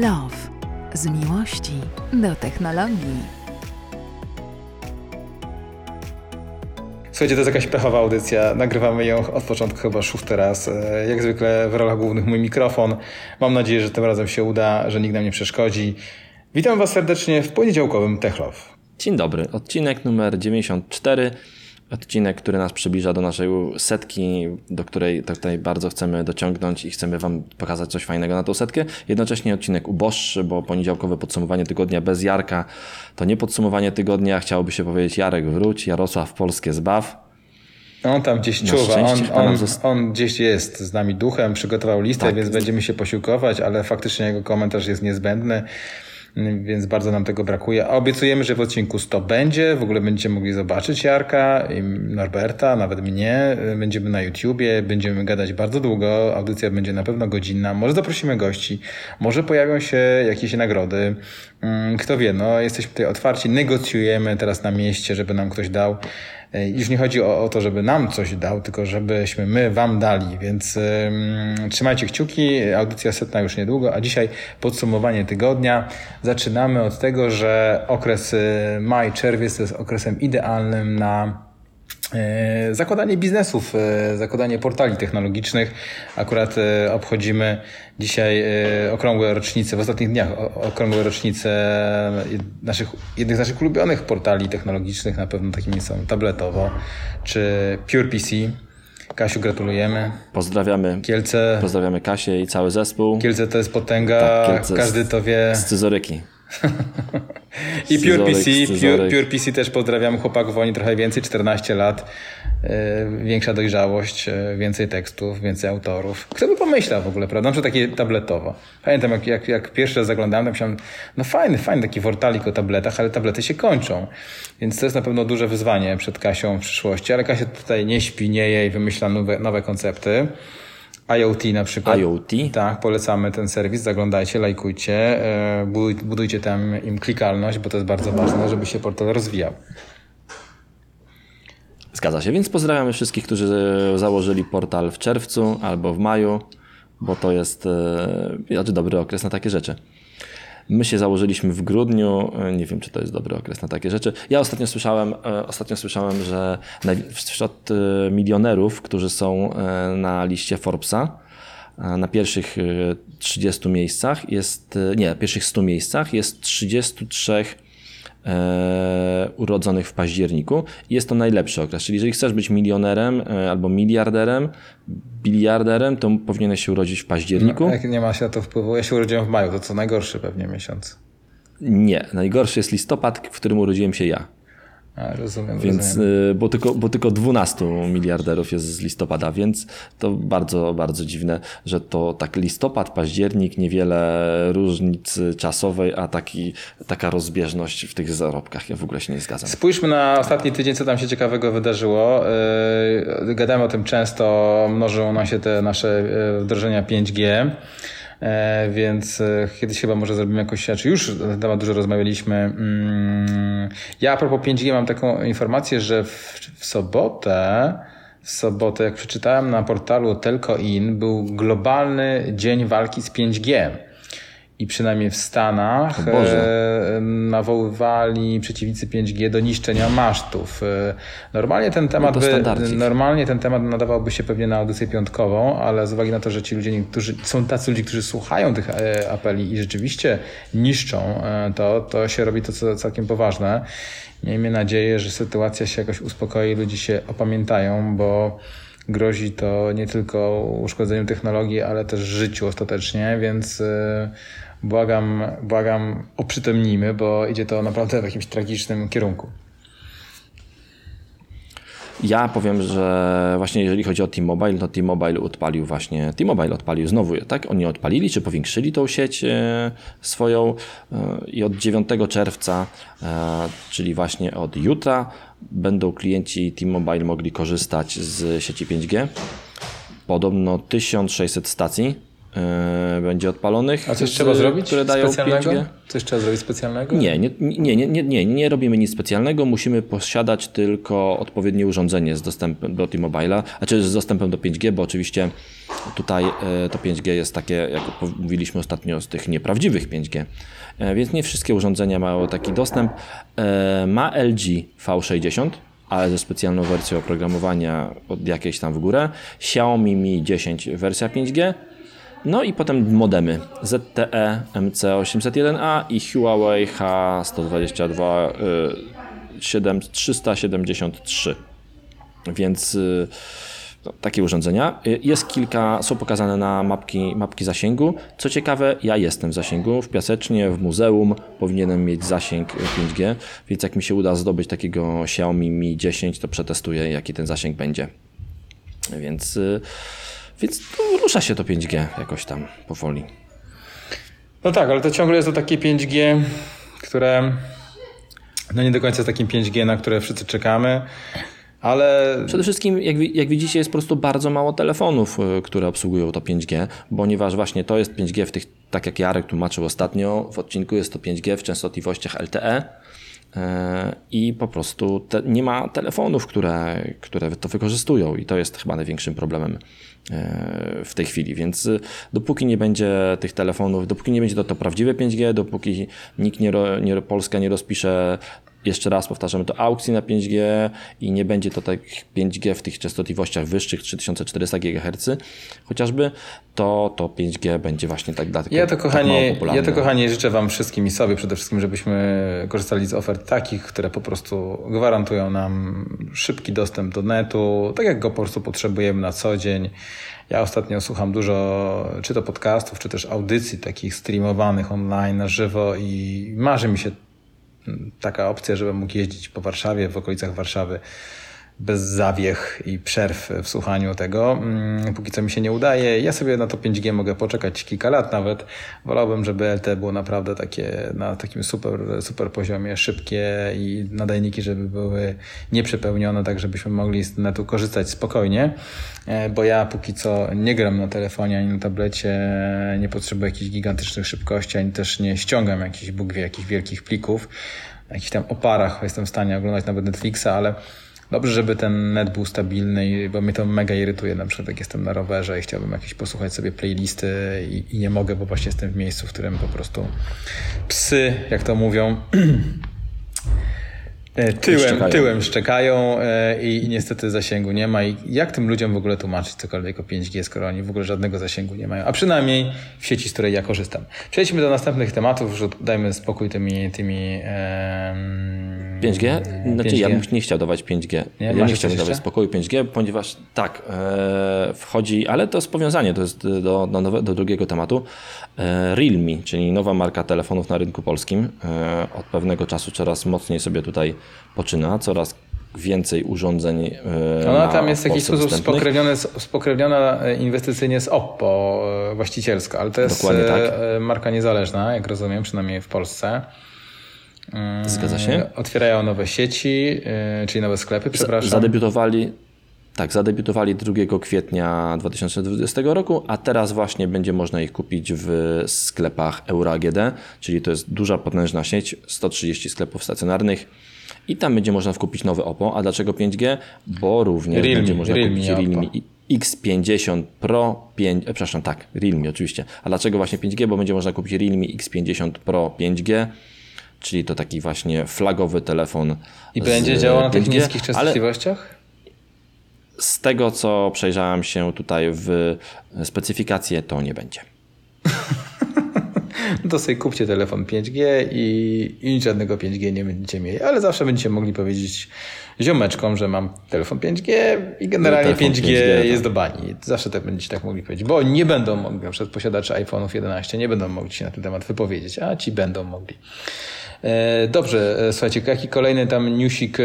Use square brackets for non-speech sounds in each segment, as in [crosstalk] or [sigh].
Love. Z miłości do technologii. Słuchajcie, to jest jakaś pechowa audycja. Nagrywamy ją od początku chyba szósty raz. E, Jak zwykle w rolach głównych mój mikrofon. Mam nadzieję, że tym razem się uda, że nikt nam nie przeszkodzi. Witam Was serdecznie w poniedziałkowym Tech Love. Dzień dobry, odcinek numer 94. Odcinek, który nas przybliża do naszej setki, do której, do której bardzo chcemy dociągnąć i chcemy Wam pokazać coś fajnego na tą setkę. Jednocześnie odcinek uboższy, bo poniedziałkowe podsumowanie tygodnia bez Jarka to nie podsumowanie tygodnia. Chciałoby się powiedzieć Jarek wróć, Jarosław Polskie zbaw. On tam gdzieś Na czuwa, on, on, on gdzieś jest z nami duchem, przygotował listę, Tak. więc będziemy się posiłkować, ale faktycznie jego komentarz jest niezbędny, więc bardzo nam tego brakuje. A obiecujemy, że w odcinku 100 będzie, w ogóle będziecie mogli zobaczyć Jarka, i Norberta, nawet mnie, będziemy na YouTubie, będziemy gadać bardzo długo, audycja będzie na pewno godzinna, może zaprosimy gości, może pojawią się jakieś nagrody, Mm, kto wie, no jesteśmy tutaj otwarci, negocjujemy teraz na mieście, żeby nam ktoś dał. E, Już nie chodzi o, o to, żeby nam coś dał, tylko żebyśmy my wam dali, więc ym, trzymajcie kciuki, audycja setna już niedługo, a dzisiaj podsumowanie tygodnia. Zaczynamy od tego, że okres y, maj, czerwiec to jest okresem idealnym na Zakładanie biznesów, e, zakładanie portali technologicznych. Akurat e, obchodzimy dzisiaj e, okrągłe rocznice, w ostatnich dniach okrągłe rocznice naszych, jednych z naszych ulubionych portali technologicznych, na pewno takimi są Tabletowo czy PurePC. Kasiu, gratulujemy. Pozdrawiamy, Kielce, pozdrawiamy Kasię i cały zespół. Kielce to jest potęga, Tak, każdy to wie. Scyzoryki. I Scyzoryk, PurePC, Pure, scyzoryk. PurePC też pozdrawiam chłopaków, oni trochę więcej, 14 lat, yy, większa dojrzałość, yy, więcej tekstów, więcej autorów. Kto by pomyślał w ogóle, prawda? Na przykład takie tabletowo. Pamiętam, jak, jak, jak pierwszy raz zaglądałem, to myślałem, no fajny, fajny taki wortalik o tabletach, ale tablety się kończą. Więc to jest na pewno duże wyzwanie przed Kasią w przyszłości, ale Kasia tutaj nie śpi, nie je i wymyśla nowe, nowe koncepty. IoT na przykład. IoT. Tak, polecamy ten serwis, zaglądajcie, lajkujcie, e, buduj, budujcie tam im klikalność, bo to jest bardzo ważne, żeby się portal rozwijał. Zgadza się, więc pozdrawiamy wszystkich, którzy założyli portal w czerwcu albo w maju, bo to jest e, znaczy dobry okres na takie rzeczy. My się założyliśmy w grudniu, e, nie wiem czy to jest dobry okres na takie rzeczy. Ja ostatnio słyszałem, e, ostatnio słyszałem że wśród e, milionerów, którzy są na liście Forbesa, na pierwszych e, 30 miejscach jest, nie, pierwszych 100 miejscach jest 33 e, urodzonych w październiku. Jest to najlepszy okres, czyli jeżeli chcesz być milionerem e, albo miliarderem, biliarderem, to powinieneś się urodzić w październiku. Jak nie ma się to wpływu, ja się urodziłem w maju, to co najgorszy pewnie miesiąc. Nie, najgorszy jest listopad, w którym urodziłem się ja. A, rozumiem, Więc, rozumiem. y, bo, tylko, bo tylko 12 miliarderów jest z listopada, więc to bardzo, bardzo dziwne, że to tak listopad, październik, niewiele różnic czasowej, a taki, taka rozbieżność w tych zarobkach. Ja w ogóle się nie zgadzam. Spójrzmy na ostatni tydzień, co tam się ciekawego wydarzyło. Yy, Gadamy o tym często, mnożą nam się te nasze yy, wdrożenia 5G. E, Więc e, kiedyś chyba może zrobimy jakąś, czy już na temat dużo rozmawialiśmy. Mm, Ja a propos 5G mam taką informację, że w, w sobotę, w sobotę, jak przeczytałem na portalu Telco.in, był globalny dzień walki z 5G. I przynajmniej w Stanach e, nawoływali przeciwnicy 5G do niszczenia masztów. E, Normalnie ten temat, to by, normalnie ten temat nadawałby się pewnie na audycję piątkową, ale z uwagi na to, że ci ludzie, którzy są tacy ludzie, którzy słuchają tych e, apeli i rzeczywiście niszczą e, to, to się robi to co- całkiem poważne. Miejmy nadzieję, że sytuacja się jakoś uspokoi, ludzie się opamiętają, bo grozi to nie tylko uszkodzeniem technologii, ale też życiu ostatecznie, więc błagam, błagam, oprzytomnijmy, bo idzie to naprawdę w jakimś tragicznym kierunku. Ja powiem, że właśnie jeżeli chodzi o T-Mobile, to T-Mobile odpalił właśnie, T-Mobile odpalił znowu, tak? Oni odpalili, czy powiększyli tą sieć e, swoją e, i od 9 czerwca, e, czyli właśnie od jutra, będą klienci T-Mobile mogli korzystać z sieci 5G. Podobno 1600 stacji będzie odpalonych. A coś trzeba zrobić które dają specjalnego? 5G. Coś trzeba zrobić specjalnego? Nie, nie, nie, nie, nie, nie, nie robimy nic specjalnego. Musimy posiadać tylko odpowiednie urządzenie z dostępem do T-Mobile'a, znaczy z dostępem do 5G, bo oczywiście tutaj e, to 5G jest takie, jak mówiliśmy ostatnio, z tych nieprawdziwych 5G. E, Więc nie wszystkie urządzenia mają taki dostęp. E, Ma LG V60, ale ze specjalną wersją oprogramowania od jakiejś tam w górę. Xiaomi Mi 10 wersja 5G. No i potem modemy ZTE MC801A i Huawei H122 y, 7 373. Więc y, no, takie urządzenia. Y, Jest kilka, są pokazane na mapki, mapki zasięgu. Co ciekawe, ja jestem w zasięgu. W Piasecznie, w muzeum powinienem mieć zasięg 5G, więc jak mi się uda zdobyć takiego Xiaomi Mi 10, to przetestuję, jaki ten zasięg będzie. Więc, y, więc rusza się to 5G jakoś tam powoli. No tak, ale to ciągle jest to takie 5G, które no nie do końca jest takim 5G, na które wszyscy czekamy, ale Przede wszystkim, jak, jak widzicie, jest po prostu bardzo mało telefonów, y, które obsługują to 5G, ponieważ właśnie to jest 5G w tych, tak jak Jarek tłumaczył ostatnio w odcinku, jest to 5G w częstotliwościach LTE. E, I po prostu te, nie ma telefonów, które, które to wykorzystują, i to jest chyba największym problemem e, w tej chwili. Więc y, dopóki nie będzie tych telefonów, dopóki nie będzie to, to prawdziwe 5G, dopóki nikt nie, nie Polska nie rozpisze jeszcze raz powtarzamy to aukcji na 5G i nie będzie to tak 5G w tych częstotliwościach wyższych 3400 GHz chociażby, to, to 5G będzie właśnie tak dla ja to tak mało kochanie, popularne. ja to kochanie życzę wam wszystkim i sobie przede wszystkim, żebyśmy korzystali z ofert takich, które po prostu gwarantują nam szybki dostęp do netu, tak jak go po prostu potrzebujemy na co dzień. Ja ostatnio słucham dużo czy to podcastów, czy też audycji takich streamowanych online na żywo i marzy mi się taka opcja, żebym mógł jeździć po Warszawie, w okolicach Warszawy bez zawiech i przerw w słuchaniu tego. Mm, Póki co mi się nie udaje. Ja sobie na to 5G mogę poczekać kilka lat nawet. Wolałbym, żeby LTE było naprawdę takie na takim super, super poziomie, szybkie i nadajniki, żeby były nieprzepełnione, tak żebyśmy mogli z netu korzystać spokojnie. E, Bo ja póki co nie gram na telefonie ani na tablecie, nie potrzebuję jakichś gigantycznych szybkości, ani też nie ściągam jakichś Bóg wie jakich wielkich plików. Jakichś tam oparach jestem w stanie oglądać nawet Netflixa, ale Dobrze, żeby ten net był stabilny, bo mnie to mega irytuje, na przykład jak jestem na rowerze i chciałbym jakieś posłuchać sobie playlisty i, i nie mogę, bo właśnie jestem w miejscu, w którym po prostu psy, jak to mówią, [clears throat] e, tyłem, Szczekają. tyłem szczekają i, i niestety zasięgu nie ma. I jak tym ludziom w ogóle tłumaczyć cokolwiek o 5G, skoro oni w ogóle żadnego zasięgu nie mają, a przynajmniej w sieci, z której ja korzystam. Przejdźmy do następnych tematów, że dajmy spokój tymi... tymi 5G? Znaczy 5G. ja bym nie chciał dawać 5G. Nie? Ja Masz nie chciałbym dawać spokoju 5G, ponieważ tak, e, wchodzi, ale to jest powiązanie, to jest do, do, nowe, do drugiego tematu. E, Realme, czyli nowa marka telefonów na rynku polskim, e, od pewnego czasu coraz mocniej sobie tutaj poczyna, coraz więcej urządzeń e, Ona ma tam jest w jakiś sposób spokrewnione, spokrewniona e, inwestycyjnie z Oppo e, właścicielsko, ale to jest Dokładnie tak. e, marka niezależna, jak rozumiem, przynajmniej w Polsce. Mm, Zgadza się. Otwierają nowe sieci, e, czyli nowe sklepy, przepraszam. Zadebiutowali, tak, zadebiutowali 2 kwietnia 2020 roku, a teraz właśnie będzie można ich kupić w sklepach Euro AGD, czyli to jest duża, potężna sieć, 130 sklepów stacjonarnych. I tam będzie można kupić nowe Oppo. A dlaczego 5G? Bo również Realme, będzie można Realme, kupić Oppo. Realme X50 Pro 5, e, przepraszam, tak, Realme oczywiście. A dlaczego właśnie 5G? Bo będzie można kupić Realme X50 Pro 5G, czyli to taki właśnie flagowy telefon. I będzie działał na tych 5G, niskich częstotliwościach? z tego, co przejrzałem się tutaj w specyfikację, to nie będzie. No [laughs] to sobie kupcie telefon 5G i, i żadnego 5G nie będziecie mieli, ale zawsze będziecie mogli powiedzieć ziomeczkom, że mam telefon 5G i generalnie Telefon 5G, 5G, tak. jest do bani. Zawsze tak będziecie tak mogli powiedzieć, bo nie będą mogli, na przykład posiadacze iPhone'ów 11 nie będą mogli się na ten temat wypowiedzieć, a ci będą mogli. E, Dobrze, e, słuchajcie, jaki kolejny tam newsik e,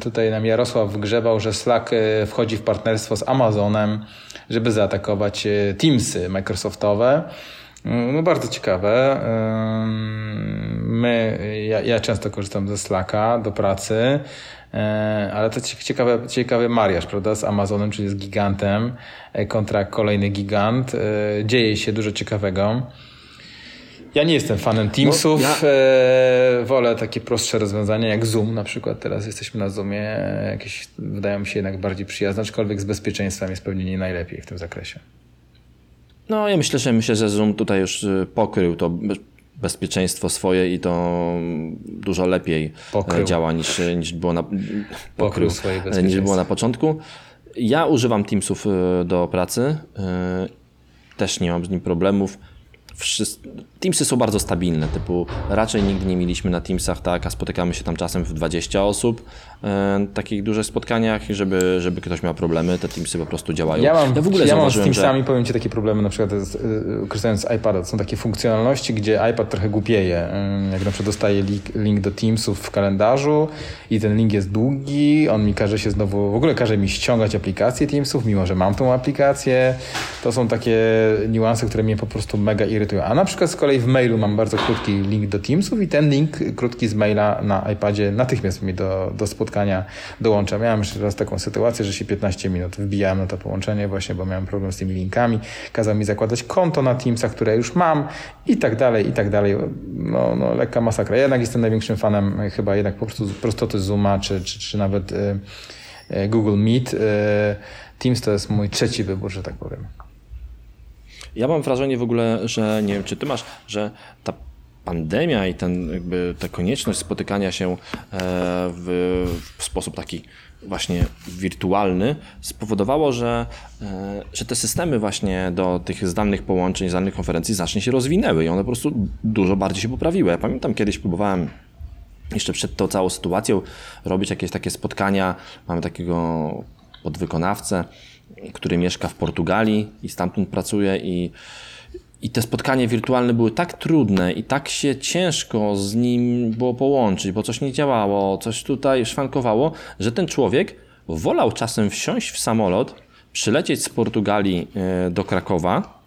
tutaj nam Jarosław wgrzebał, że Slack wchodzi w partnerstwo z Amazonem, żeby zaatakować Teamsy Microsoftowe. Mm, No bardzo ciekawe. My, ja, ja często korzystam ze Slacka do pracy, ale to ciekawy, ciekawy mariaż, prawda, z Amazonem, czyli z gigantem, kontra kolejny gigant. Dzieje się dużo ciekawego. Ja nie jestem fanem Teamsów. No, ja- e, wolę takie prostsze rozwiązania jak Zoom na przykład. Teraz jesteśmy na Zoomie. Jakieś wydają mi się jednak bardziej przyjazne, aczkolwiek z bezpieczeństwem jest pewnie nie najlepiej w tym zakresie. No ja myślę, że myślę, że Zoom tutaj już y, pokrył to be- bezpieczeństwo swoje i to dużo lepiej Pokrył. e, działa niż, niż było na Pokrył swoje e, niż bezpieczeństwo. było na początku. Ja używam Teamsów e, do pracy. Też nie mam z nim problemów. Wszys- Teamsy są bardzo stabilne, typu raczej nigdy nie mieliśmy na Teamsach tak, a spotykamy się tam czasem w 20 osób, takich dużych spotkaniach i żeby, żeby ktoś miał problemy, te Teamsy po prostu działają. Ja mam, ja w ogóle ja mam z zauważyłem, że... Teamsami, powiem Ci, takie problemy na przykład z, y, korzystając z iPada. To są takie funkcjonalności, gdzie iPad trochę głupieje. Y, Jak na przykład dostaję link, link do Teamsów w kalendarzu i ten link jest długi, on mi każe się znowu, w ogóle każe mi ściągać aplikację Teamsów, mimo że mam tą aplikację. To są takie niuanse, które mnie po prostu mega irytują. A na przykład z kolei w mailu mam bardzo krótki link do Teamsów i ten link krótki z maila na iPadzie natychmiast mi do, do spotkania dołącza. Miałem jeszcze raz taką sytuację, że się 15 minut wbijałem na to połączenie właśnie, bo miałem problem z tymi linkami. Kazał mi zakładać konto na Teamsach, które już mam i tak dalej, i tak dalej. No, no lekka masakra. Ja jednak jestem największym fanem chyba jednak po prostu prostoty Zooma, czy, czy, czy nawet e, e, Google Meet. E, Teams to jest mój trzeci wybór, że tak powiem. Ja mam wrażenie w ogóle, że nie wiem, czy ty masz, że ta pandemia i ten, jakby ta konieczność spotykania się e, w, w sposób taki właśnie wirtualny spowodowało, że, e, że te systemy właśnie do tych zdalnych połączeń, zdalnych konferencji znacznie się rozwinęły i one po prostu dużo bardziej się poprawiły. Ja pamiętam kiedyś próbowałem jeszcze przed tą całą sytuacją robić jakieś takie spotkania. Mamy takiego podwykonawcę, który mieszka w Portugalii i stamtąd pracuje i i te spotkania wirtualne były tak trudne i tak się ciężko z nim było połączyć, bo coś nie działało, coś tutaj szwankowało, że ten człowiek wolał czasem wsiąść w samolot, przylecieć z Portugalii e, do Krakowa,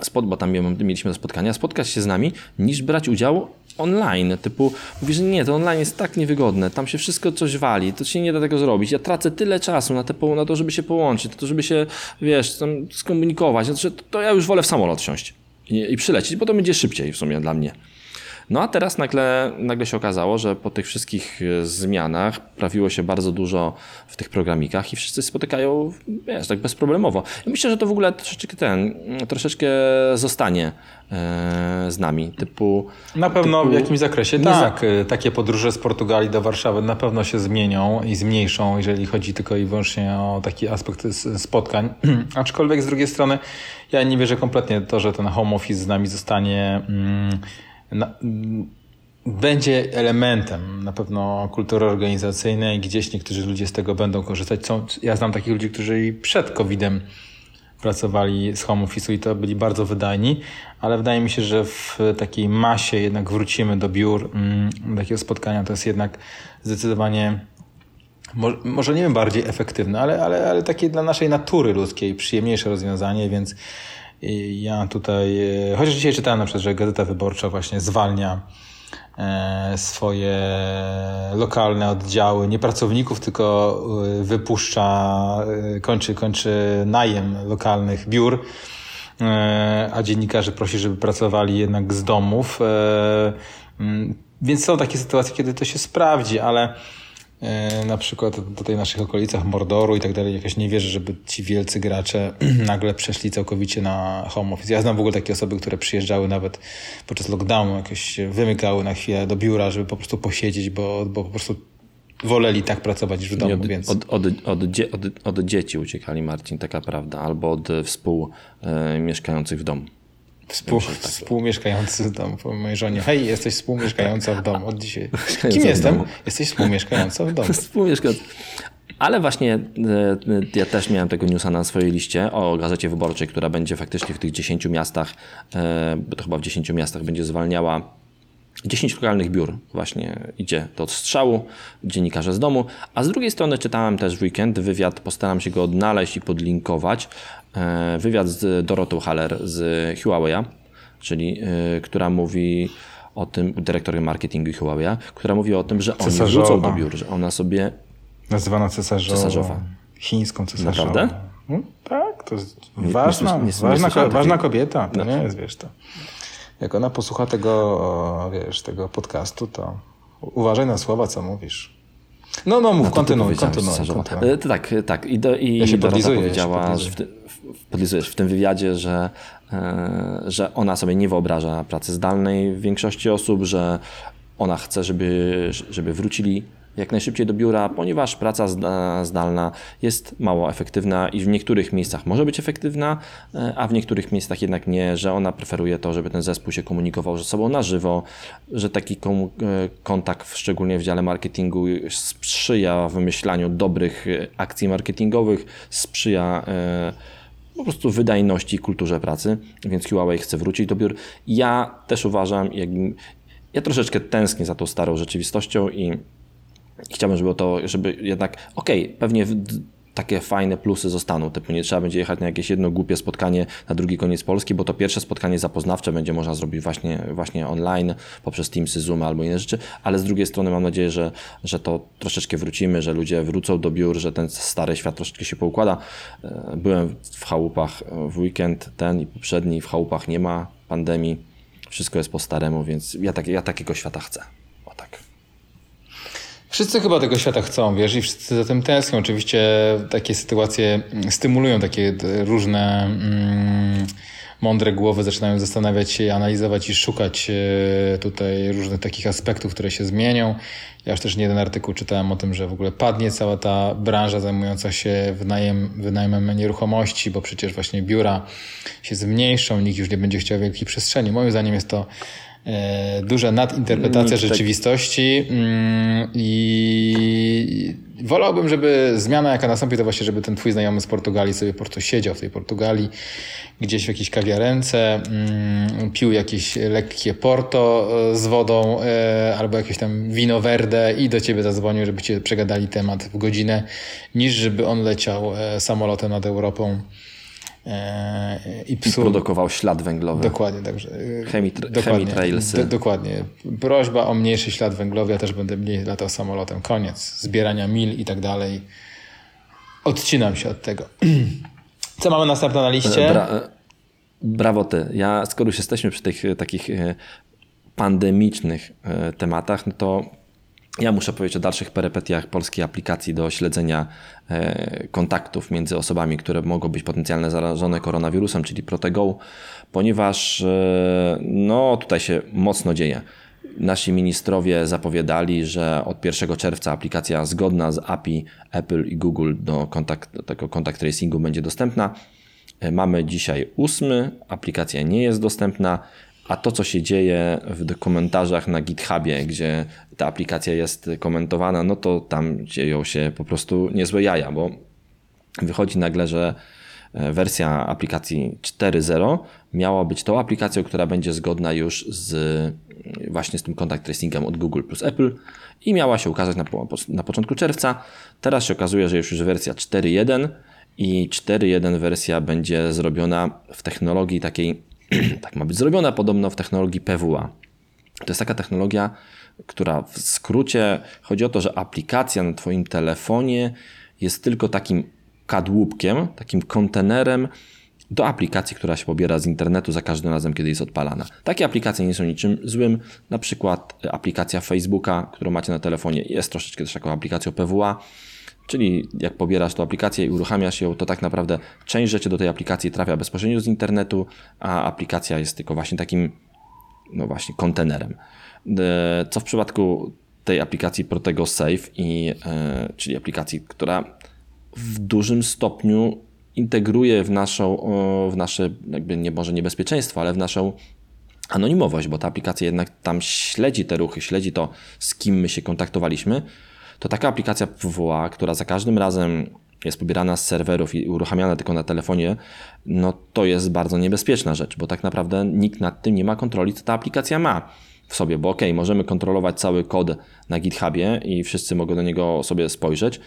spod, bo tam mieli- mieliśmy spotkania, spotkać się z nami, niż brać udział online. Typu, mówi, że nie, to online jest tak niewygodne, tam się wszystko coś wali, to się nie da tego zrobić. Ja tracę tyle czasu na, te, na to, żeby się połączyć, na to, żeby się, wiesz, tam skomunikować, że to ja już wolę w samolot wsiąść i, i przylecieć, bo to będzie szybciej w sumie dla mnie. No a teraz nagle, nagle się okazało, że po tych wszystkich e, zmianach prawiło się bardzo dużo w tych programikach i wszyscy spotykają, wiesz, tak bezproblemowo. Myślę, że to w ogóle troszeczkę ten, troszeczkę zostanie e, z nami, typu... Na pewno w typu- jakimś zakresie tak. Y, Takie podróże z Portugalii do Warszawy na pewno się zmienią i zmniejszą, jeżeli chodzi tylko i wyłącznie o taki aspekt spotkań. [clears throat] Aczkolwiek z drugiej strony ja nie wierzę kompletnie w to, że ten home office z nami zostanie. Mm, na, mm, będzie elementem na pewno kultury organizacyjnej, gdzieś niektórzy ludzie z tego będą korzystać. Są, ja znam takich ludzi, którzy i przed COVID-em pracowali z home office'u i to byli bardzo wydajni, ale wydaje mi się, że w takiej masie jednak wrócimy do biur, mm, do takiego spotkania to jest jednak zdecydowanie mo- może nie wiem bardziej efektywne, ale, ale, ale takie dla naszej natury ludzkiej przyjemniejsze rozwiązanie, więc ja tutaj, y, chociaż dzisiaj czytałem na przykład, że Gazeta Wyborcza właśnie zwalnia e, swoje lokalne oddziały, nie pracowników, tylko y, wypuszcza, kończy, kończy najem lokalnych biur, e, a dziennikarze prosi, żeby pracowali jednak z domów. e, Więc są takie sytuacje, kiedy to się sprawdzi, ale e, na przykład do tej naszych okolicach Mordoru i tak dalej, jakoś nie wierzę, żeby ci wielcy gracze [clears throat] nagle przeszli całkowicie na home office. Ja znam w ogóle takie osoby, które przyjeżdżały nawet podczas lockdownu, jakoś się wymykały na chwilę do biura, żeby po prostu posiedzieć, bo, bo po prostu woleli tak pracować niż w domu, od, więc... od, od, od, od, od dzieci uciekali, Marcin, taka prawda, albo od współmieszkających w domu. Współ, Współmieszkający w domu. Powiem mojej żonie, hej, jesteś współmieszkająca w domu od dzisiaj. [laughs] Kim jestem? domu. Jesteś współmieszkająca w [laughs] domu. Współmieszkający. Ale właśnie e, e, ja też miałem tego newsa na swojej liście o Gazecie Wyborczej, która będzie faktycznie w tych 10 miastach, e, bo to chyba w 10 miastach będzie zwalniała 10 lokalnych biur właśnie idzie do odstrzału, dziennikarze z domu, a z drugiej strony czytałem też w weekend wywiad, postaram się go odnaleźć i podlinkować, e, wywiad z Dorotą Haller z Huawei'a, czyli e, która mówi o tym, dyrektor marketingu i Huawei, która mówi o tym, że oni Cesarzowa. wrócą do biur, że ona sobie Nazywana cesarzowa. Cesarzowa. Chińską cesarzową. Naprawdę? No, tak, to jest ważna, nie nie- nie ważna, ważna kobieta. To No. nie jest, wiesz to. Jak ona posłucha tego, wiesz, tego podcastu, to uważaj na słowa, co mówisz. No, no, mów, ty kontynuuj, kontynuuj. Kontynuuj. E, to Tak, e, tak. I, do, i Ja się Dorota podlizuję, ja się powiedziała, w, podlizujesz w tym wywiadzie, że, e, że ona sobie nie wyobraża pracy zdalnej w większości osób, że ona chce, żeby, żeby wrócili jak najszybciej do biura, ponieważ praca zda- zdalna jest mało efektywna i w niektórych miejscach może być efektywna, e, a w niektórych miejscach jednak nie, że ona preferuje to, żeby ten zespół się komunikował ze sobą na żywo, że taki e, kontakt, szczególnie w dziale marketingu, sprzyja wymyślaniu dobrych e, akcji marketingowych, sprzyja po prostu wydajności i kulturze pracy, więc Huawei chce wrócić do biur. Ja też uważam, jakbym, ja troszeczkę tęsknię za tą starą rzeczywistością i chciałbym, żeby to, żeby jednak, okej, pewnie w- d- takie fajne plusy zostaną, typu nie trzeba będzie jechać na jakieś jedno głupie spotkanie na drugi koniec Polski, bo to pierwsze spotkanie zapoznawcze będzie można zrobić właśnie, właśnie online, poprzez Teamsy, Zoom albo inne rzeczy, ale z drugiej strony mam nadzieję, że, że to troszeczkę wrócimy, że ludzie wrócą do biur, że ten stary świat troszeczkę się poukłada. E, Byłem w chałupach w weekend, ten i poprzedni, w chałupach nie ma pandemii, wszystko jest po staremu, więc ja, tak, ja takiego świata chcę. Wszyscy chyba tego świata chcą, wiesz, i wszyscy za tym tęsknią. Oczywiście takie sytuacje stymulują takie d- różne mm, mądre głowy, zaczynają zastanawiać się, analizować i szukać e, tutaj różnych takich aspektów, które się zmienią. Ja już też nie jeden artykuł czytałem o tym, że w ogóle padnie cała ta branża zajmująca się wynajem, wynajmem nieruchomości, bo przecież właśnie biura się zmniejszą, nikt już nie będzie chciał wielkiej przestrzeni. Moim zdaniem jest to e, duża nadinterpretacja Nikt tak- rzeczywistości. Mm, i wolałbym, żeby zmiana jaka nastąpi, to właśnie, żeby ten twój znajomy z Portugalii sobie po prostu siedział w tej Portugalii, gdzieś w jakiejś kawiarence, mm, pił jakieś lekkie porto e, z wodą e, albo jakieś tam wino verde i do ciebie zadzwonił, żeby cię przegadali temat w godzinę, niż żeby on leciał e, samolotem nad Europą e, i I psuł... produkował ślad węglowy. Dokładnie, także. Chemitra- dokładnie, chemitrailsy. do- dokładnie. Prośba o mniejszy ślad węglowy, ja też będę mniej latał samolotem. Koniec. Zbierania mil i tak dalej. Odcinam się od tego. [clears throat] Co mamy następne na liście? Bra brawo ty. Ja, skoro już jesteśmy przy tych e, takich e, pandemicznych tematach, no to ja muszę powiedzieć o dalszych perepetiach polskiej aplikacji do śledzenia e, kontaktów między osobami, które mogą być potencjalnie zarażone koronawirusem, czyli Protego, ponieważ e, no, tutaj się mocno dzieje. Nasi ministrowie zapowiadali, że od 1 czerwca aplikacja zgodna z API Apple i Google do, kontakt, do tego contact tracingu będzie dostępna. E, Mamy dzisiaj ósmy, aplikacja nie jest dostępna, a to, co się dzieje w komentarzach na GitHubie, gdzie ta aplikacja jest komentowana, no to tam dzieją się po prostu niezłe jaja, bo wychodzi nagle, że e, wersja aplikacji 4.0 miała być tą aplikacją, która będzie zgodna już z właśnie z tym contact tracingiem od Google plus Apple i miała się ukazać na, na początku czerwca. Teraz się okazuje, że już już wersja 4.1 i 4.1 wersja będzie zrobiona w technologii takiej, [clears throat] tak ma być zrobiona podobno w technologii PWA. To jest taka technologia, która w skrócie chodzi o to, że aplikacja na Twoim telefonie jest tylko takim kadłubkiem, takim kontenerem do aplikacji, która się pobiera z internetu za każdym razem, kiedy jest odpalana. Takie aplikacje nie są niczym złym. Na przykład aplikacja Facebooka, którą macie na telefonie, jest troszeczkę też taką aplikacją PWA. Czyli jak pobierasz tą aplikację i uruchamiasz ją, to tak naprawdę część rzeczy do tej aplikacji trafia bezpośrednio z internetu, a aplikacja jest tylko właśnie takim no właśnie, kontenerem. E, Co w przypadku tej aplikacji Protego Safe, i, e, czyli aplikacji, która w dużym stopniu integruje w, naszą, w nasze, jakby nie może niebezpieczeństwo, ale w naszą anonimowość, bo ta aplikacja jednak tam śledzi te ruchy, śledzi to, z kim my się kontaktowaliśmy, to taka aplikacja PWA, która za każdym razem jest pobierana z serwerów i uruchamiana tylko na telefonie, no to jest bardzo niebezpieczna rzecz, bo tak naprawdę nikt nad tym nie ma kontroli, co ta aplikacja ma w sobie, bo ok, możemy kontrolować cały kod na GitHubie i wszyscy mogą do niego sobie spojrzeć,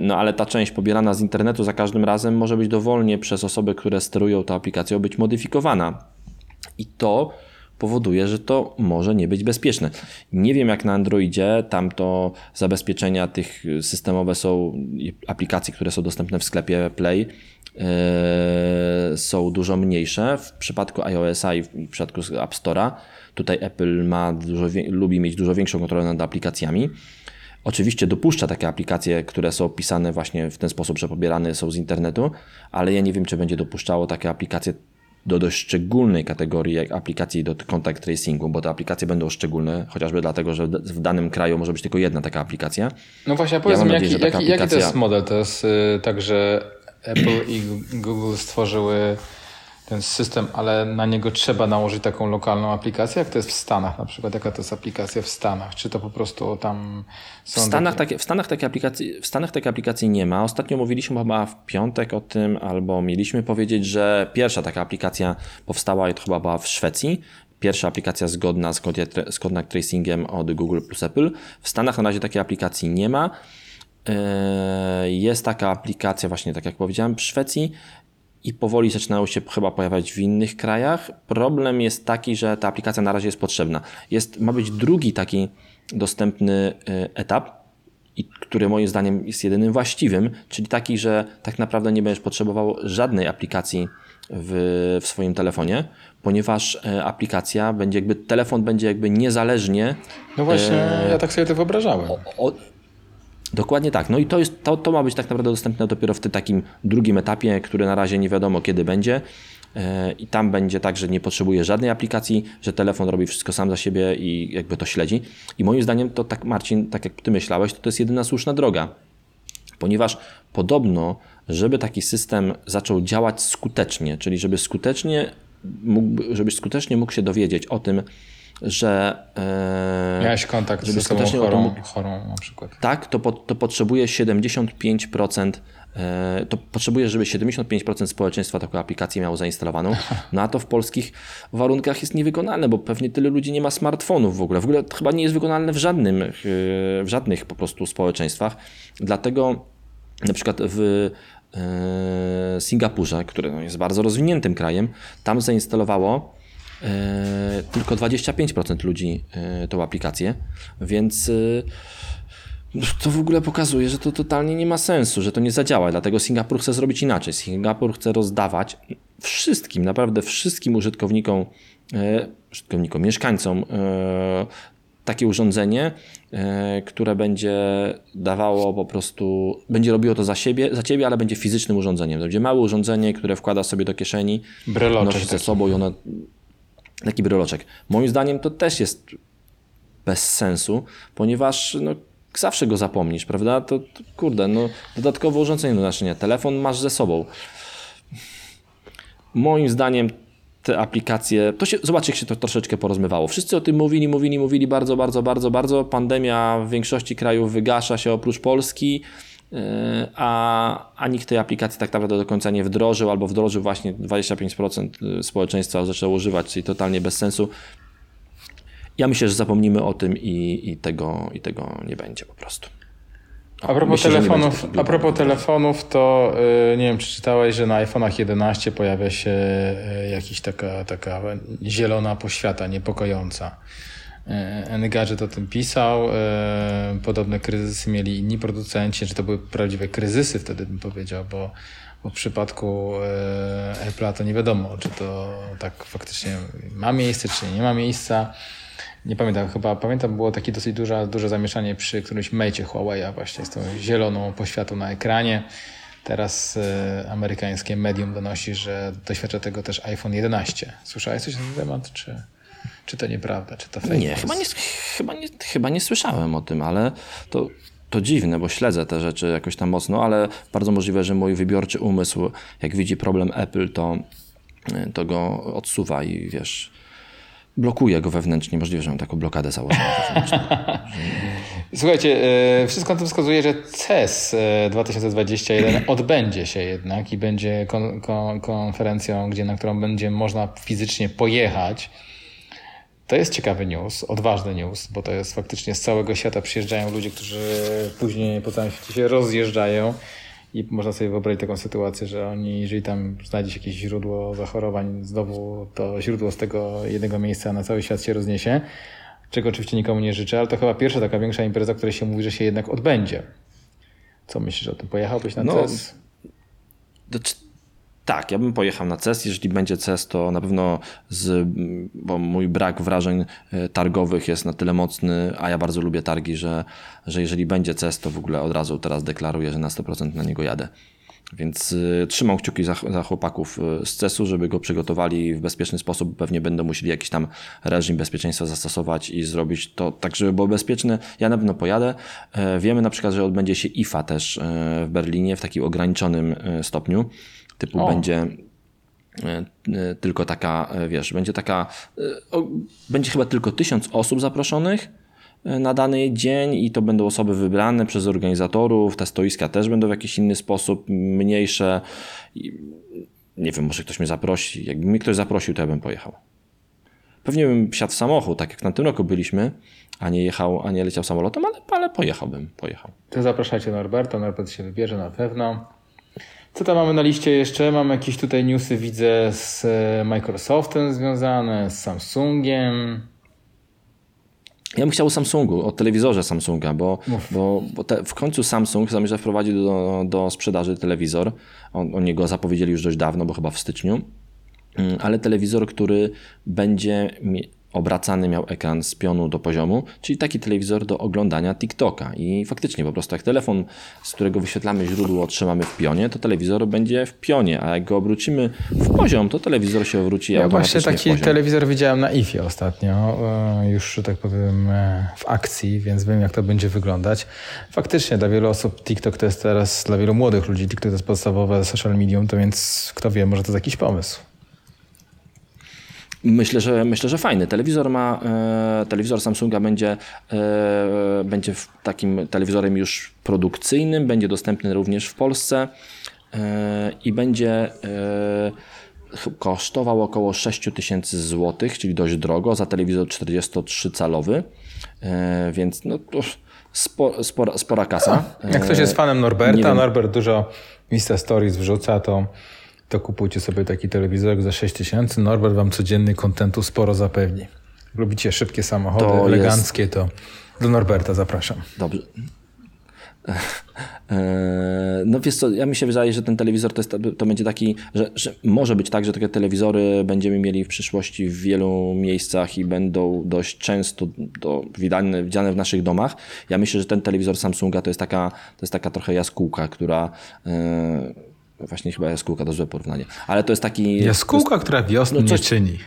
no ale ta część pobierana z internetu za każdym razem może być dowolnie przez osoby, które sterują tą aplikacją, być modyfikowana. I to powoduje, że to może nie być bezpieczne. Nie wiem jak na Androidzie, tam to zabezpieczenia tych systemowe są, aplikacji, które są dostępne w sklepie Play, yy, są dużo mniejsze. W przypadku iOS-a i w przypadku App Store'a, tutaj Apple ma dużo, lubi mieć dużo większą kontrolę nad aplikacjami. Oczywiście dopuszcza takie aplikacje, które są pisane właśnie w ten sposób, że pobierane są z internetu, ale ja nie wiem, czy będzie dopuszczało takie aplikacje do dość szczególnej kategorii jak aplikacji do contact tracingu, bo te aplikacje będą szczególne, chociażby dlatego, że w danym kraju może być tylko jedna taka aplikacja. No właśnie, a powiedz ja mi, jaki, jaki, aplikacja... jaki to jest model? To jest yy, tak, że Apple i Google stworzyły ten system, ale na niego trzeba nałożyć taką lokalną aplikację, jak to jest w Stanach na przykład, jaka to jest aplikacja w Stanach, czy to po prostu tam są... W Stanach, takie... W Stanach, takie aplikacji, w Stanach takiej aplikacji nie ma. Ostatnio mówiliśmy chyba w piątek o tym, albo mieliśmy powiedzieć, że pierwsza taka aplikacja powstała i to chyba była w Szwecji, pierwsza aplikacja zgodna z, z contact tracingiem od Google plus Apple. W Stanach na razie takiej aplikacji nie ma. E, jest taka aplikacja, właśnie tak jak powiedziałem, w Szwecji i powoli zaczynają się chyba pojawiać w innych krajach. Problem jest taki, że ta aplikacja na razie jest potrzebna. Jest, ma być drugi taki dostępny y, etap, i który moim zdaniem jest jedynym właściwym, czyli taki, że tak naprawdę nie będziesz potrzebował żadnej aplikacji w, w swoim telefonie, ponieważ y, aplikacja będzie jakby, telefon będzie jakby niezależnie. No właśnie, e, ja tak sobie to wyobrażałem. O, Dokładnie tak. No i to, jest, to, to ma być tak naprawdę dostępne dopiero w tym takim drugim etapie, który na razie nie wiadomo kiedy będzie. E, I tam będzie tak, że nie potrzebuje żadnej aplikacji, że telefon robi wszystko sam za siebie i jakby to śledzi. I moim zdaniem to tak, Marcin, tak jak ty myślałeś, to, to jest jedyna słuszna droga. Ponieważ podobno, żeby taki system zaczął działać skutecznie, czyli żeby skutecznie mógł, żebyś skutecznie mógł się dowiedzieć o tym, że. E, Miałeś kontakt z osobą chorą, chorą na przykład. Tak, to, po, to potrzebuje 75%. E, to potrzebuje, żeby 75% społeczeństwa taką aplikację miało zainstalowaną. [laughs] No a to w polskich warunkach jest niewykonalne, bo pewnie tyle ludzi nie ma smartfonów w ogóle. W ogóle chyba nie jest wykonalne w żadnym, e, w żadnych po prostu społeczeństwach. Dlatego na przykład w e, Singapurze, który no, jest bardzo rozwiniętym krajem, tam zainstalowało tylko 25% ludzi e, tą aplikację, więc e, to w ogóle pokazuje, że to totalnie nie ma sensu, że to nie zadziała. Dlatego Singapur chce zrobić inaczej. Singapur chce rozdawać wszystkim, naprawdę wszystkim użytkownikom, użytkownikom mieszkańcom takie urządzenie, które będzie dawało po prostu, będzie robiło to za siebie, za ciebie, ale będzie fizycznym urządzeniem. To będzie małe urządzenie, które wkłada sobie do kieszeni, Breloczek nosi ze sobą i ono taki bryloczek. Moim zdaniem to też jest bez sensu, ponieważ no, zawsze go zapomnisz, prawda? To, to kurde, no, dodatkowe urządzenie do noszenia, telefon masz ze sobą. Moim zdaniem te aplikacje, to się, zobaczcie, jak się to troszeczkę porozmywało. Wszyscy o tym mówili, mówili, mówili bardzo, bardzo, bardzo, bardzo. Pandemia w większości krajów wygasza się oprócz Polski a, a nikt tej aplikacji tak naprawdę do końca nie wdrożył, albo wdrożył właśnie 25% społeczeństwa zaczęło używać, czyli totalnie bez sensu. Ja myślę, że zapomnimy o tym i, i, tego, i tego nie będzie po prostu. a propos, myślę, telefonów, a propos telefonów, to yy, nie wiem, czy czytałeś, że na iPhone'ach 11 pojawia się yy, jakaś taka, taka zielona poświata niepokojąca. Engadget o tym pisał. E, podobne kryzysy mieli inni producenci, że to były prawdziwe kryzysy wtedy bym powiedział, bo, bo w przypadku e, Apple'a to nie wiadomo, czy to tak faktycznie ma miejsce, czy nie ma miejsca. Nie pamiętam, chyba pamiętam, było takie dosyć duże, duże zamieszanie przy którymś mejcie Huawei'a właśnie z tą zieloną poświatą na ekranie. Teraz amerykańskie medium donosi, że doświadcza tego też iPhone 11. Słyszałeś coś na ten temat, czy... Czy to nieprawda? Czy to fake Nie, chyba nie, chyba, nie, chyba nie słyszałem o tym, ale to, to dziwne, bo śledzę te rzeczy jakoś tam mocno, ale bardzo możliwe, że mój wybiorczy umysł, jak widzi problem Apple, to, to go odsuwa i wiesz, blokuje go wewnętrznie. Możliwe, że mam taką blokadę założoną [laughs] Słuchajcie, e, wszystko na to wskazuje, że CES 2021 odbędzie się jednak i będzie kon, kon, konferencją, gdzie, na którą będzie można fizycznie pojechać. To jest ciekawy news, odważny news, bo to jest faktycznie z całego świata przyjeżdżają ludzie, którzy później po całym świecie się rozjeżdżają I można sobie wyobrazić taką sytuację, że oni, jeżeli tam znajdzie się jakieś źródło zachorowań, znowu to źródło z tego jednego miejsca na cały świat się rozniesie, czego oczywiście nikomu nie życzę, ale to chyba pierwsza taka większa impreza, której się mówi, że się jednak odbędzie. Co myślisz o tym? Pojechałbyś na No, CES? Tak, ja bym pojechał na CES. Jeżeli będzie CES, to na pewno z, bo mój brak wrażeń e, targowych jest na tyle mocny, a ja bardzo lubię targi, że, że jeżeli będzie CES, to w ogóle od razu teraz deklaruję, że na 100% na niego jadę. Więc y, trzymam kciuki za, za chłopaków y, z CES-u, żeby go przygotowali w bezpieczny sposób. Pewnie będą musieli jakiś tam reżim bezpieczeństwa zastosować i zrobić to tak, żeby było bezpieczne. Ja na pewno pojadę. E, wiemy na przykład, że odbędzie się IFA też e, w Berlinie w takim ograniczonym e, stopniu. Typu O. będzie e, e, tylko taka, e, wiesz, będzie taka, będzie chyba tylko tysiąc osób zaproszonych na dany dzień i to będą osoby wybrane przez organizatorów, te stoiska też będą w jakiś inny sposób, mniejsze. Nie wiem, może ktoś mnie zaprosi. Jakby mnie ktoś zaprosił, to ja bym pojechał. Pewnie bym wsiadł w samochód, tak jak na tym roku byliśmy, a nie jechał, a nie leciał samolotem, ale, ale pojechałbym, pojechał. To zapraszajcie Norberta, Norbert się wybierze na pewno. Co tam mamy na liście jeszcze? Mamy jakieś tutaj newsy, widzę, z e, Microsoftem związane, z Samsungiem. Ja bym chciał o Samsungu, o telewizorze Samsunga, bo, bo, bo te, w końcu Samsung zamierza wprowadzić do, do sprzedaży telewizor. On, oni go zapowiedzieli już dość dawno, bo chyba w styczniu. Mm, Ale telewizor, który będzie obracany, miał ekran z pionu do poziomu, czyli taki telewizor do oglądania TikToka. I faktycznie po prostu jak telefon, z którego wyświetlamy źródło, trzymamy w pionie, to telewizor będzie w pionie, a jak go obrócimy w poziom, to telewizor się obróci Ja właśnie automatycznie w taki telewizor widziałem na IFie ostatnio, e, już, że tak powiem, e, w akcji, więc wiem, jak to będzie wyglądać. Faktycznie dla wielu osób TikTok to jest teraz, dla wielu młodych ludzi TikTok to jest podstawowe social medium, to więc kto wie, może to jest jakiś pomysł. Myślę, że myślę, że fajny. Telewizor ma, e, telewizor Samsunga będzie, e, będzie takim telewizorem już produkcyjnym, będzie dostępny również w Polsce e, i będzie kosztował około 6 tysięcy złotych, czyli dość drogo za telewizor 43-calowy, e, więc no to spo, spora, spora kasa. Jak ktoś jest fanem Norberta. Norbert dużo Insta Stories wrzuca, to, to kupujcie sobie taki telewizor za 6 tysięcy. Norbert wam codzienny kontentu sporo zapewni. Lubicie szybkie samochody, To eleganckie, to do Norberta zapraszam. Dobrze. Eee, No wiesz co, ja mi się wydaje, że ten telewizor to, jest, to będzie taki, że, że może być tak, że takie telewizory będziemy mieli w przyszłości w wielu miejscach i będą dość często do, widziane, widziane w naszych domach. Ja myślę, że ten telewizor Samsunga to jest taka, to jest taka trochę jaskółka, która e, właśnie chyba jaskółka, to złe porównanie, ale to jest taki... Jaskółka, która wiosny No nie coś- czyni.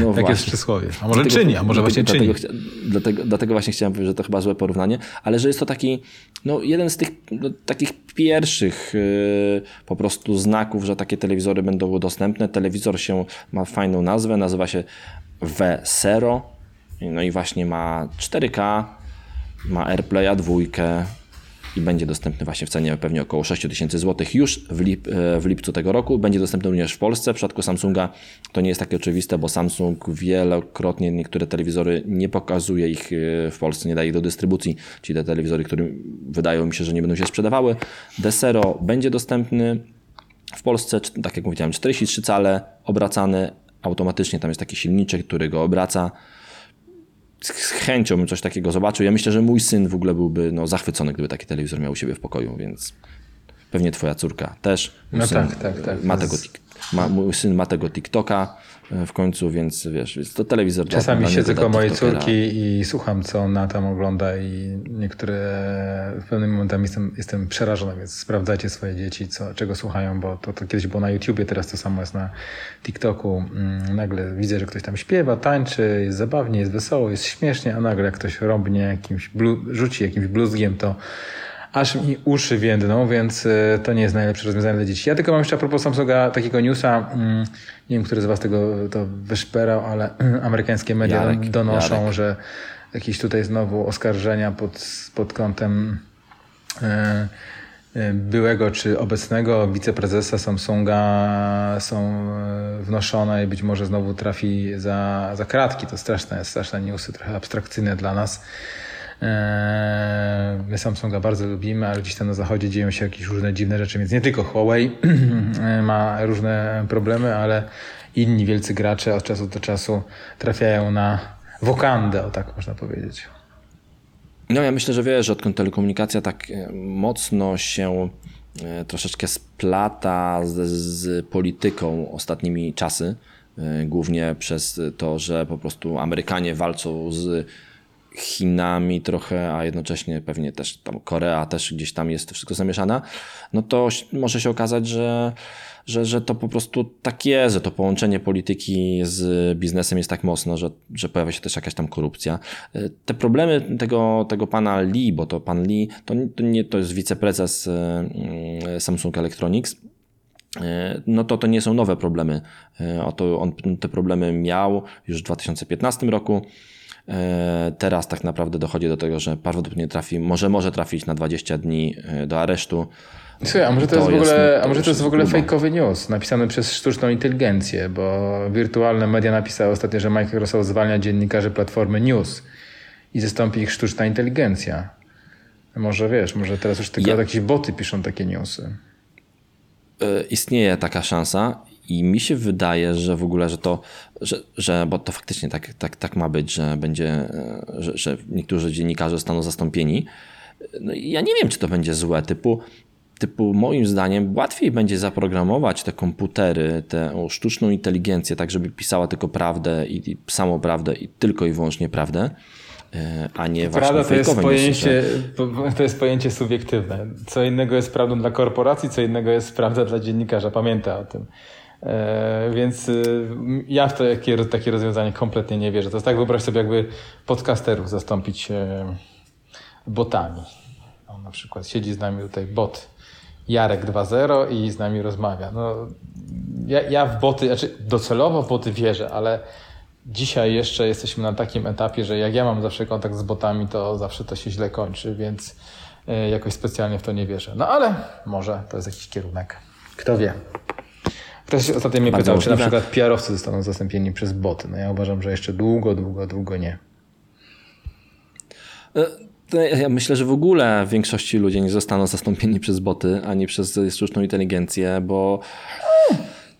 No [laughs] tak jest przysłowie. A może Dlatego- czyni, a może właśnie dlatego, czyni. Dlatego, dlatego, właśnie chciałem powiedzieć, że to chyba złe porównanie, ale że jest to taki, no jeden z tych no, takich pierwszych yy, po prostu znaków, że takie telewizory będą dostępne. Telewizor się ma fajną nazwę, nazywa się V0, no i właśnie ma 4K, ma AirPlaya dwójkę i będzie dostępny właśnie w cenie pewnie około 6 tysięcy złotych już w, lip, e, w lipcu tego roku. Będzie dostępny również w Polsce. W przypadku Samsunga to nie jest takie oczywiste, bo Samsung wielokrotnie niektóre telewizory nie pokazuje ich e, w Polsce, nie daje ich do dystrybucji, czyli te telewizory, które wydają mi się, że nie będą się sprzedawały. Desero będzie dostępny w Polsce, tak jak mówiłem, 43 cale, obracany automatycznie. Tam jest taki silniczek, który go obraca z chęcią bym coś takiego zobaczył. Ja myślę, że mój syn w ogóle byłby no, zachwycony, gdyby taki telewizor miał u siebie w pokoju, więc pewnie twoja córka też. Mój No tak, tak, tak. Ma tego, ma, mój syn ma tego TikToka w końcu, więc wiesz, więc to telewizor Czasami dla siedzę koło mojej córki i słucham, co ona tam ogląda i niektóre w pewnym momentami jestem, jestem przerażony, więc sprawdzajcie swoje dzieci, co, czego słuchają, bo to, to kiedyś było na YouTubie, teraz to samo jest na TikToku. Mm, Nagle widzę, że ktoś tam śpiewa, tańczy, jest zabawnie, jest wesoło, jest śmiesznie, a nagle jak ktoś rąbnie jakimś, blu, rzuci jakimś bluzgiem, to aż mi uszy więdną, więc y, to nie jest najlepsze rozwiązanie dla dzieci. Ja tylko mam jeszcze a propos Samsunga takiego newsa, mm, nie wiem, który z was tego to wyszperał, ale [clears throat] amerykańskie media Jarek, donoszą, Jarek. że jakieś tutaj znowu oskarżenia pod, pod kątem e, e, byłego czy obecnego wiceprezesa Samsunga są wnoszone i być może znowu trafi za, za kratki. To straszne, straszne newsy, trochę abstrakcyjne dla nas. E, My Samsunga bardzo lubimy, ale gdzieś tam na zachodzie dzieją się jakieś różne dziwne rzeczy, więc nie tylko Huawei [clears throat] ma różne problemy, ale inni wielcy gracze od czasu do czasu trafiają na wokandę, o tak można powiedzieć. No ja myślę, że wiesz, że odkąd telekomunikacja tak e, mocno się e, troszeczkę splata z, z polityką ostatnimi czasy, e, głównie przez to, że po prostu Amerykanie walczą z Chinami trochę, a jednocześnie pewnie też tam Korea też gdzieś tam jest wszystko zamieszana, no to może się okazać, że, że, że to po prostu tak jest, że to połączenie polityki z biznesem jest tak mocno, że, że pojawia się też jakaś tam korupcja. Y, Te problemy tego, tego pana Lee, bo to pan Lee, to, to nie to jest wiceprezes y, y, Samsung Electronics, E, no to to nie są nowe problemy. E, Oto on te problemy miał już w 2015 roku. E, Teraz tak naprawdę dochodzi do tego, że prawdopodobnie trafi, może może trafić na 20 dni e, do aresztu. Słuchaj, a może to, To jest w jest- ogóle, to a może to jest w jest ogóle fejkowy news napisany przez sztuczną inteligencję, bo wirtualne media napisały ostatnio, że Microsoft zwalnia dziennikarzy platformy News i zastąpi ich sztuczna inteligencja. Może wiesz, może teraz już tylko Ja- jakieś boty piszą takie newsy. E, Istnieje taka szansa i mi się wydaje, że w ogóle, że to, że, że bo to faktycznie tak, tak, tak ma być, że będzie, e, że, że niektórzy dziennikarze zostaną zastąpieni. No, i ja nie wiem, czy to będzie złe, typu, typu moim zdaniem łatwiej będzie zaprogramować te komputery, tę sztuczną inteligencję, tak żeby pisała tylko prawdę i, i samą prawdę i tylko i wyłącznie prawdę, e, a nie właśnie Prawda to jest, pojęcie, po- to jest pojęcie subiektywne. Co innego jest prawdą dla korporacji, co innego jest prawda dla dziennikarza. Pamięta o tym. E, więc y, ja w to, jakie, takie rozwiązanie kompletnie nie wierzę. To jest tak, wyobraź sobie, jakby podcasterów zastąpić e, botami. No, na przykład siedzi z nami tutaj bot Jarek 2.0 i z nami rozmawia. No, ja, ja w boty, znaczy docelowo w boty wierzę, ale dzisiaj jeszcze jesteśmy na takim etapie, że jak ja mam zawsze kontakt z botami, to zawsze to się źle kończy, więc e, jakoś specjalnie w to nie wierzę. No ale może to jest jakiś kierunek. Kto wie. Ktoś ostatnio mnie pytał, czy na przykład PR-owcy zostaną zastąpieni przez boty. No ja uważam, że jeszcze długo, długo, długo nie. E, Ja myślę, że w ogóle w większości ludzi nie zostaną zastąpieni przez boty, ani przez sztuczną inteligencję, bo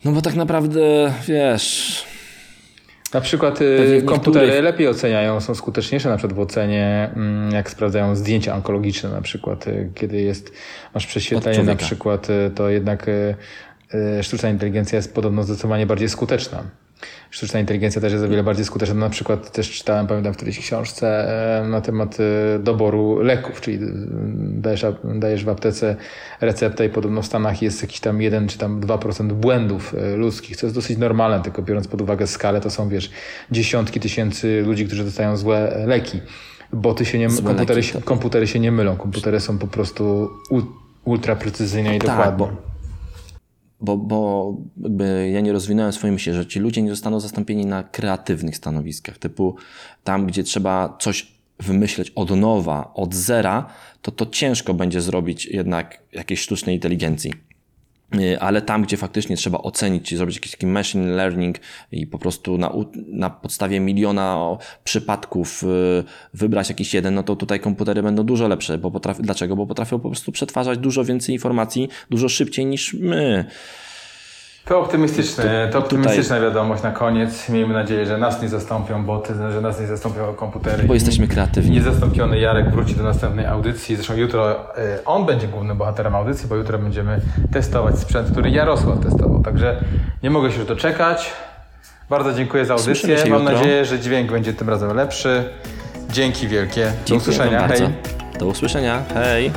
no bo tak naprawdę, wiesz, Na przykład y, komputery niektórych- lepiej oceniają, są skuteczniejsze na przykład w ocenie, mm, jak sprawdzają zdjęcia onkologiczne na przykład, y, kiedy jest, masz prześwietlenie na przykład, y, to jednak sztuczna inteligencja jest podobno zdecydowanie bardziej skuteczna. Sztuczna inteligencja też jest o wiele bardziej skuteczna. Na przykład też czytałem, pamiętam w którejś książce e, na temat e, doboru leków, czyli e, dajesz, dajesz w aptece receptę i podobno w Stanach jest jakiś tam 1 czy tam 2% błędów e, ludzkich, co jest dosyć normalne, tylko biorąc pod uwagę skalę, to są wiesz dziesiątki tysięcy ludzi, którzy dostają złe leki. Boty się nie, Złe komputery, leki, się, to- komputery się nie mylą. Komputery są po prostu u, ultra precyzyjne i Tak, dokładne. bo- bo, bo jakby ja nie rozwinąłem swojej myśli, że ci ludzie nie zostaną zastąpieni na kreatywnych stanowiskach, typu tam, gdzie trzeba coś wymyśleć od nowa, od zera, to to ciężko będzie zrobić jednak jakiejś sztucznej inteligencji. Y, Ale tam, gdzie faktycznie trzeba ocenić, zrobić jakiś taki machine learning i po prostu na, na podstawie miliona przypadków y, wybrać jakiś jeden, no to tutaj komputery będą dużo lepsze. Bo potrafi, dlaczego? Bo potrafią po prostu przetwarzać dużo więcej informacji, dużo szybciej niż my. To optymistyczne, to tutaj- optymistyczna wiadomość na koniec. Miejmy nadzieję, że nas nie zastąpią boty, że nas nie zastąpią komputery. Bo jesteśmy kreatywni. Niezastąpiony Jarek wróci do następnej audycji. Zresztą jutro y, on będzie głównym bohaterem audycji, bo jutro będziemy testować sprzęt, który Jarosław testował. Także nie mogę się już doczekać. Bardzo dziękuję za audycję. Mam jutro. nadzieję, że dźwięk będzie tym razem lepszy. Dzięki wielkie. Do Dziękuję usłyszenia. wam bardzo. Hej. Do usłyszenia. Hej.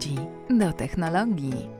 Do technologii.